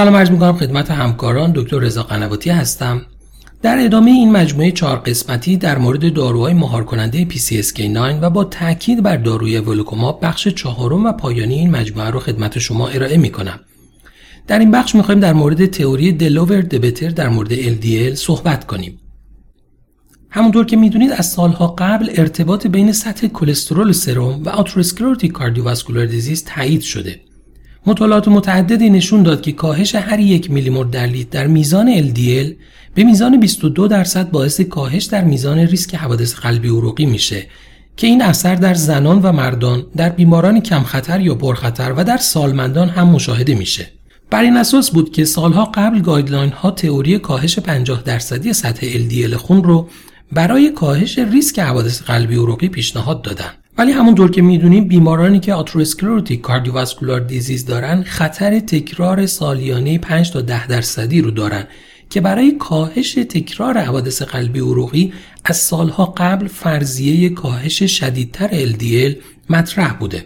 سلام عرض می‌کنم خدمت همکاران. دکتر رضا قنواتی هستم. در ادامه این مجموعه چهار قسمتی در مورد داروهای مهار کننده PCSK9 و با تاکید بر داروی ولوکوماب بخش چهارم و پایانی این مجموعه رو خدمت شما ارائه می‌کنم. در این بخش می‌خوایم در مورد تئوری دلوور دبتر در مورد LDL صحبت کنیم. همونطور که می‌دونید از سالها قبل ارتباط بین سطح کلسترول سرم و آتروسکلروتیک کاردیوواسکولار دیزیز تایید شده. مطالعات متعددی نشون داد که کاهش هر یک میلیمول در لیتر در میزان LDL به میزان 22 درصد باعث کاهش در میزان ریسک حوادث قلبی عروقی میشه که این اثر در زنان و مردان در بیماران کم خطر یا پرخطر و در سالمندان هم مشاهده میشه. بر این اساس بود که سالها قبل guideline ها تئوری کاهش 50 درصدی سطح LDL خون رو برای کاهش ریسک حوادث قلبی عروقی پیشنهاد دادن. ولی همونطور که می‌دونیم بیمارانی که atherosclerotic cardiovascular disease دارن خطر تکرار سالیانه 5 تا 10 درصدی رو دارن که برای کاهش تکرار حوادث قلبی عروقی از سالها قبل فرضیه کاهش شدیدتر LDL مطرح بوده.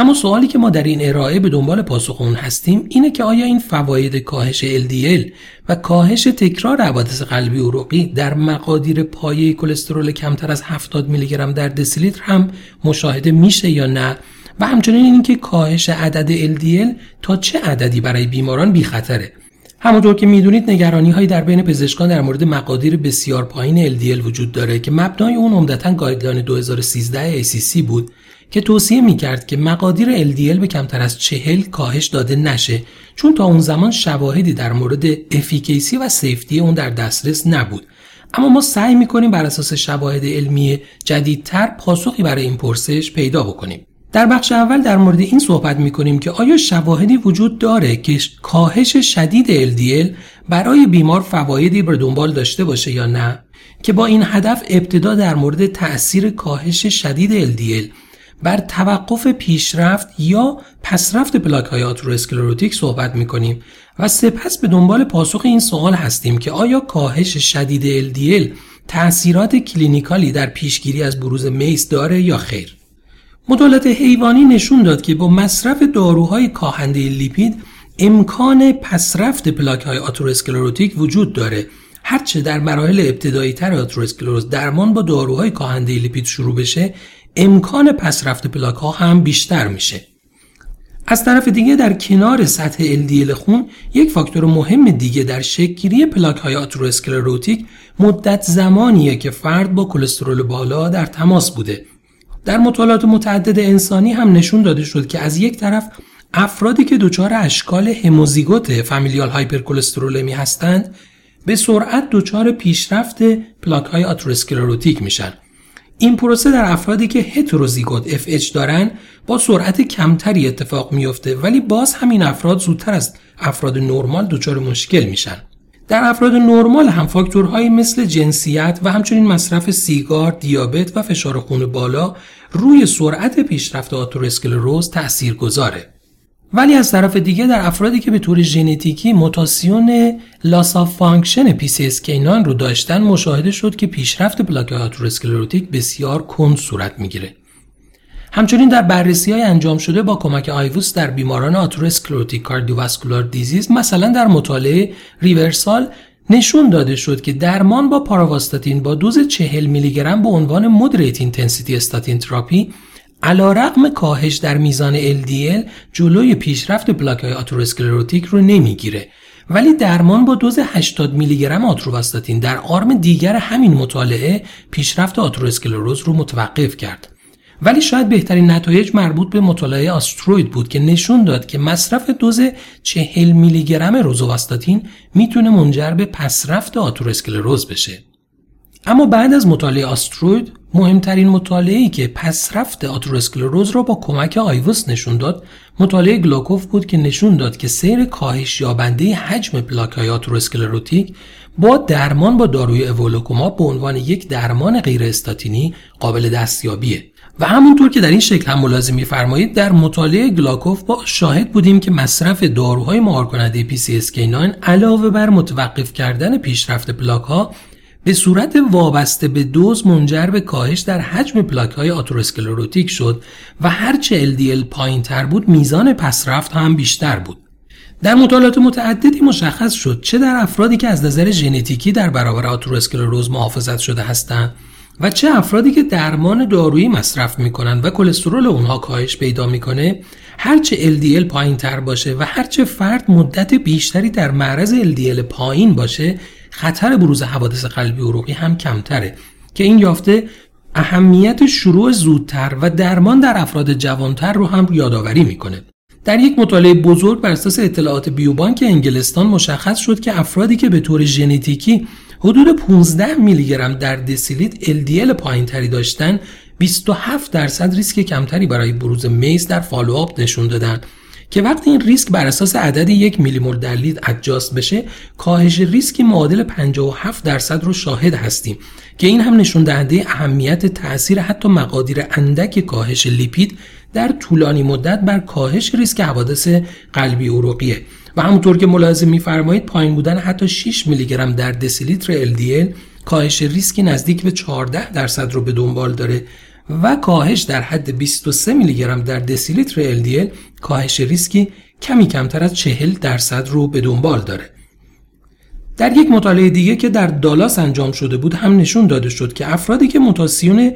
اما سوالی که ما در این ارائه به دنبال پاسخ اون هستیم اینه که آیا این فواید کاهش LDL و کاهش تکرار حوادث قلبی عروقی در مقادیر پایه کلسترول کمتر از 70 میلی گرم در دسیلیتر هم مشاهده میشه یا نه؟ و همچنین اینکه کاهش عدد LDL تا چه عددی برای بیماران بی خطره؟ همونطور که می‌دونید نگرانی هایی در بین پزشکان در مورد مقادیر بسیار پایین LDL وجود داره که مبنای اون عمدتا guideline 2013 ACC بود. که توصیه می‌کرد که مقادیر LDL به کمتر از چهل کاهش داده نشه چون تا اون زمان شواهدی در مورد efficacy و safety اون در دسترس نبود. اما ما سعی می‌کنیم بر اساس شواهد علمی جدیدتر پاسخی برای این پرسش پیدا بکنیم. در بخش اول در مورد این صحبت می کنیم که آیا شواهدی وجود داره که کاهش شدید LDL برای بیمار فوایدی بر دنبال داشته باشه یا نه؟ که با این هدف ابتدا در مورد تأثیر کاهش شدید LDL بر توقف پیشرفت یا پسرفت پلاک های آتروسکلروتیک صحبت می کنیم و سپس به دنبال پاسخ این سوال هستیم که آیا کاهش شدید LDL تأثیرات clinical ی در پیشگیری از بروز MACE داره یا خیر؟ مطالعات حیوانی نشون داد که با مصرف داروهای کاهنده لیپید امکان پسرفت پلاک های atherosclerotic وجود داره. هرچه در مراحل ابتدایی تر آتروسکلروز درمان با داروهای کاهنده لیپید شروع بشه امکان پسرفت پلاک ها هم بیشتر میشه. از طرف دیگه در کنار سطح LDL خون یک فاکتور مهم دیگه در شکلگیری پلاک های atherosclerotic مدت زمانیه که فرد با کلسترول بالا در تماس بوده. در مطالعات متعدد انسانی هم نشون داده شد که از یک طرف افرادی که دچار اشکال homozygote familial hypercholesterolemia هستند به سرعت دچار پیشرفت پلاک های atherosclerotic میشن. این پروسه در افرادی که heterozygote FH دارن با سرعت کمتری اتفاق میفته ولی باز همین افراد زودتر از افراد نرمال دچار مشکل میشن در افراد نرمال هم فاکتورهایی مثل جنسیت و همچنین مصرف سیگار، دیابت و فشار خون بالا روی سرعت پیشرفت آتروسکلروز تأثیر گذاره. ولی از طرف دیگه در افرادی که به طور ژنتیکی موتاسیون loss of function PCSK9 رو داشتن مشاهده شد که پیشرفت پلاک atherosclerotic بسیار کند صورت می‌گیره. همچنین در بررسی های انجام شده با کمک IVUS در بیماران atherosclerotic cardiovascular disease مثلا در مطالعه REVERSAL نشون داده شد که درمان با پراواستاتین با دوز 40 میلی گرم به عنوان moderate intensity statin therapy علیرغم کاهش در میزان LDL جلوی پیشرفت پلاک های atherosclerotic رو نمی‌گیره ولی درمان با دوز 80 میلی گرم آتورواستاتین در arm دیگر همین مطالعه پیشرفت آتروسکلروز رو متوقف کرد ولی شاید بهترین نتایج مربوط به مطالعه آستروید بود که نشون داد که مصرف دوز 40 میلی گرم روزوواستاتین می‌تونه منجر به پسرفت آتروسکلروز بشه. اما بعد از مطالعه آستروید مهمترین مطالعه‌ای که پسرفت آتروسکلروز را با کمک آیوس نشون داد مطالعه گلاکوف بود که نشون داد که سیر کاهش یابنده حجم پلاک های آتروسکلروتیک با درمان با داروی اولوکوما به عنوان یک درمان غیر استاتینی قابل دستیابیه. و همونطور که در این شکل هم ملاحظه می‌فرمایید در مطالعه گلاکوف با شاهد بودیم که مصرف داروهای مهار کننده PCSK9 علاوه بر متوقف کردن پیشرفت پلاک ها به صورت وابسته به دوز منجر به کاهش در حجم پلاک های آتروسکلروتیک شد و هرچه LDL پایین تر بود میزان پسرفت هم بیشتر بود. در مطالعات متعددی مشخص شد چه در افرادی که از نظر ژنتیکی در برابر آتروسکلروز محافظت شده هستند و چه افرادی که درمان دارویی مصرف می‌کنند و کلسترول اونها کاهش پیدا می‌کنه هرچه LDL پایین تر باشه و هرچه فرد مدت بیشتری در معرض LDL پایین باشه خطر بروز حوادث قلبی عروقی هم کمتره که این یافته اهمیت شروع زودتر و درمان در افراد جوانتر رو هم یادآوری می‌کنه. در یک مطالعه بزرگ بر اساس اطلاعات biobank انگلستان مشخص شد که افرادی که به طور ژنتیکی حدود 15 میلی گرم در دسیلیتر LDL پایینتری داشتن 27 درصد ریسک کمتری برای بروز MACE در follow-up نشون دادن. که وقتی این ریسک بر اساس عدد یک میلی مول در لیتر adjust بشه کاهش ریسکی معادل 57 درصد رو شاهد هستیم که این هم نشون دهنده اهمیت تاثیر حتی مقادیر اندک کاهش لیپید در طولانی مدت بر کاهش ریسک حوادث قلبی عروقیه و همونطور که ملاحظه میفرمایید پایین بودن حتی 6 میلی گرم در دسیلیتر LDL کاهش ریسکی نزدیک به 14 درصد رو به دنبال داره. و کاهش در حد 23 میلی گرم در دسیلیتر LDL کاهش ریسکی کمی کمتر از 40 درصد رو به دنبال داره. در یک مطالعه دیگه که در دالاس انجام شده بود هم نشون داده شد که افرادی که موتاسیون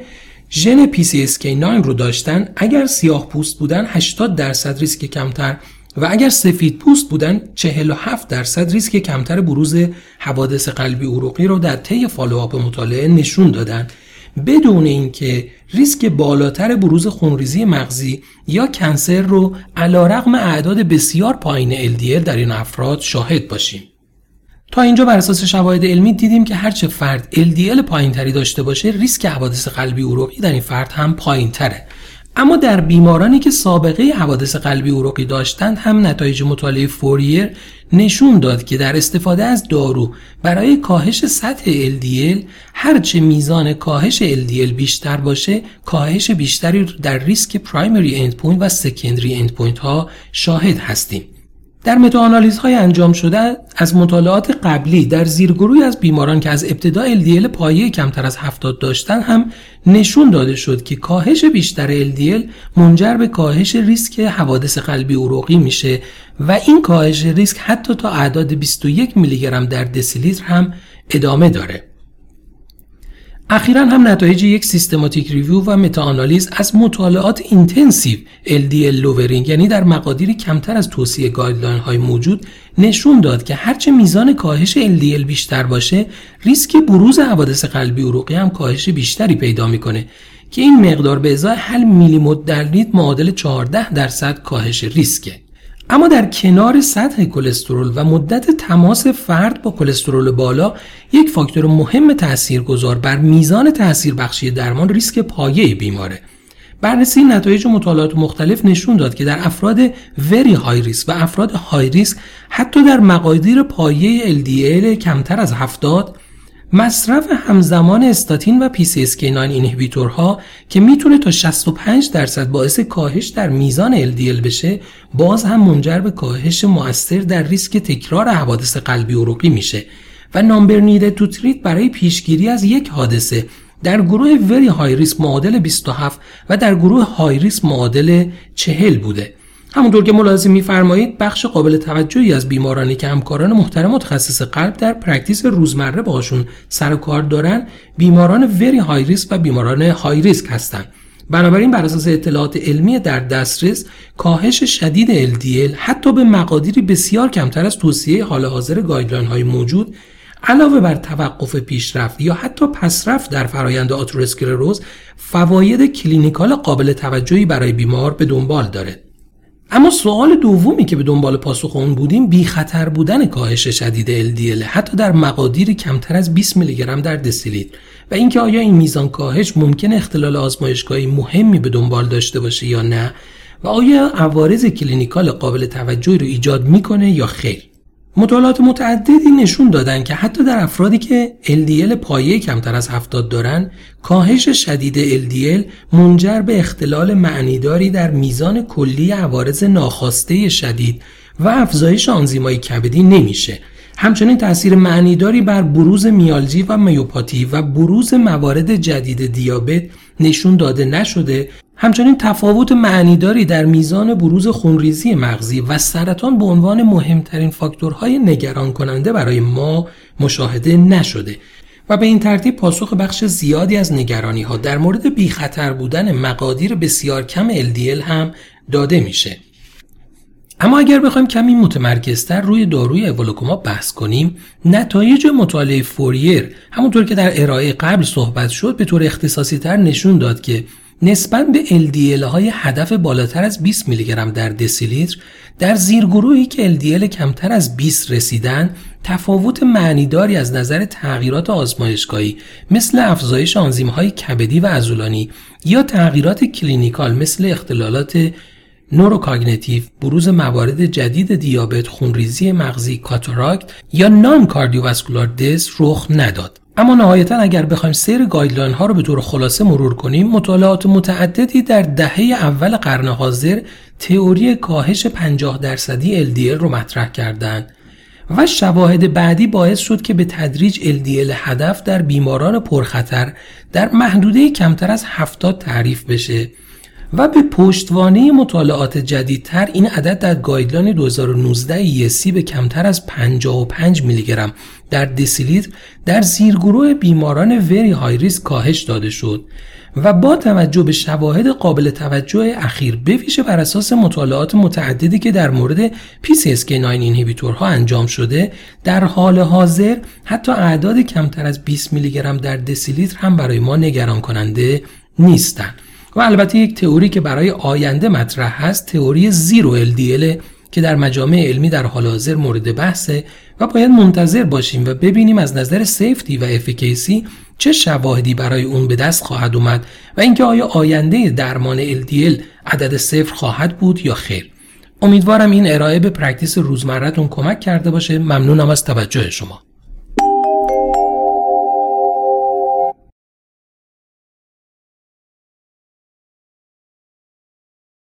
ژن PCSK9 رو داشتن اگر سیاه پوست بودن 80 درصد ریسک کمتر و اگر سفید پوست بودن 47 درصد ریسک کمتر بروز حوادث قلبی عروقی رو در طی follow-up مطالعه نشون دادن بدون اینکه ریسک بالاتر بروز خونریزی مغزی یا cancer رو علیرغم اعداد بسیار پایین LDL در این افراد شاهد باشیم. تا اینجا بر اساس شواهد علمی دیدیم که هرچه فرد LDL پایینتری داشته باشه ریسک حوادث قلبی عروقی در این فرد هم پایینتره اما در بیمارانی که سابقه حوادث قلبی عروقی داشتند هم نتایج مطالعه FOURIER نشون داد که در استفاده از دارو برای کاهش سطح LDL هرچه میزان کاهش LDL بیشتر باشه کاهش بیشتری در ریسک primary endpoint و secondary endpoint ها شاهد هستیم. در های انجام شده از مطالعات قبلی در زیرگروهی از بیماران که از ابتدا LDL پایه کمتر از 70 داشتن هم نشون داده شد که کاهش بیشتر LDL منجر به کاهش ریسک حوادث قلبی عروقی میشه و این کاهش ریسک حتی تا اعداد 21 میلی گرم در دسیلیتر هم ادامه داره. اخیرا هم نتایج یک systematic review و متاآنالیز از مطالعات intensive LDL lowering یعنی در مقادیری کمتر از توصیه guideline های موجود نشون داد که هرچه میزان کاهش LDL بیشتر باشه ریسک بروز حوادث قلبی عروقی هم کاهش بیشتری پیدا می‌کنه که این مقدار به ازای حل میلیمتر در لیتر معادل 14 درصد کاهش ریسکه. اما در کنار سطح کلسترول و مدت تماس فرد با کلسترول بالا یک فاکتور مهم تاثیرگذار بر میزان تاثیر بخشی درمان ریسک پایه بیماره. بررسی نتایج مطالعات مختلف نشون داد که در افراد وری های ریسک و افراد های ریسک حتی در مقادیر پایه LDL کمتر از 70 مصرف همزمان استاتین و PCSK9 اینهیبیتورها که می‌تونه تا 65 درصد باعث کاهش در میزان LDL بشه باز هم منجر به کاهش مؤثر در ریسک تکرار حوادث قلبی عروقی میشه و نامبر نیده تو تریت برای پیشگیری از یک حادثه در گروه وری های ریسک معادل 27 و در گروه های ریسک معادل 40 بوده. همونطور که ملاحظه میفرمایید بخش قابل توجهی از بیمارانی که همکاران محترم متخصص قلب در practice روزمره باشون سر و کار دارن بیماران very high risk و بیماران high risk هستند بنابراین بر اساس اطلاعات علمی در دسترس کاهش شدید LDL حتی به مقادیری بسیار کمتر از توصیه حال حاضر guideline های موجود علاوه بر توقف پیشرفت یا حتی پسرفت در فرایند آتروسکلروز فواید clinical قابل توجهی برای بیمار به دنبال داره. اما سوال دومی که به دنبال پاسخ اون بودیم بی خطر بودن کاهش شدید LDL حتی در مقادیر کمتر از 20 میلی گرم در دسیلیتر و اینکه آیا این میزان کاهش ممکن اختلال آزمایشگاهی مهمی به دنبال داشته باشه یا نه؟ و آیا عوارض clinical قابل توجهی رو ایجاد می‌کنه یا خیر؟ مطالعات متعددی نشون دادن که حتی در افرادی که LDL پایه کمتر از 70 دارن کاهش شدید LDL منجر به اختلال معنیداری در میزان کلی عوارض ناخواسته شدید و افزایش آنزیمای کبدی نمیشه. همچنین تاثیر معنیداری بر بروز میالژی و میوپاتی و بروز موارد جدید دیابت نشون داده نشده همچنین تفاوت معنیداری در میزان بروز خونریزی مغزی و سرطان به عنوان مهمترین فاکتورهای نگران کننده برای ما مشاهده نشده و به این ترتیب پاسخ بخش زیادی از نگرانی ها در مورد بی خطر بودن مقادیر بسیار کم LDL هم داده میشه. اما اگر بخوایم کمی متمرکزتر روی داروی اولوکوما بحث کنیم نتایج مطالعه فوریر همونطور که در ارائه قبل صحبت شد به طور اختصاصی تر نشون داد که نسبت به LDL های هدف بالاتر از 20 میلی گرم در دسیلیتر در زیرگروهی که LDL کمتر از 20 رسیدن تفاوت معنیداری از نظر تغییرات آزمایشگاهی مثل افزایش آنزیم های کبدی و عضلانی یا تغییرات کلینیکال مثل اختلالات neurocognitive، بروز موارد جدید دیابت، خونریزی مغزی، cataract یا non-cardiovascular death رخ نداد. اما نهایتا اگر بخوایم سیر guideline ها رو به طور خلاصه مرور کنیم مطالعات متعددی در دهه اول قرن حاضر تئوری کاهش 50 درصدی LDL رو مطرح کردند و شواهد بعدی باعث شد که به تدریج LDL هدف در بیماران پرخطر در محدوده کمتر از 70 تعریف بشه و به پشتوانه مطالعات جدیدتر این عدد در گایدلاین 2019 ESC به کمتر از 55 میلی گرم در دسیلیتر در زیرگروه بیماران وری های ریسک کاهش داده شد و با توجه به شواهد قابل توجه اخیر بویژه بر اساس مطالعات متعددی که در مورد PCSK9 اینهیبیتورها انجام شده در حال حاضر حتی اعداد کمتر از 20 میلی گرم در دسیلیتر هم برای ما نگران کننده نیستند. و البته یک تئوری که برای آینده مطرح هست تئوری زیرو LDL که در مجامع علمی در حال حاضر مورد بحثه و باید منتظر باشیم و ببینیم از نظر سیفتی و افیکیسی چه شواهدی برای اون به دست خواهد اومد و اینکه آیا آینده درمان LDL عدد صفر خواهد بود یا خیر. امیدوارم این ارائه به پرکتیس روزمرتون کمک کرده باشه. ممنونم از توجه شما.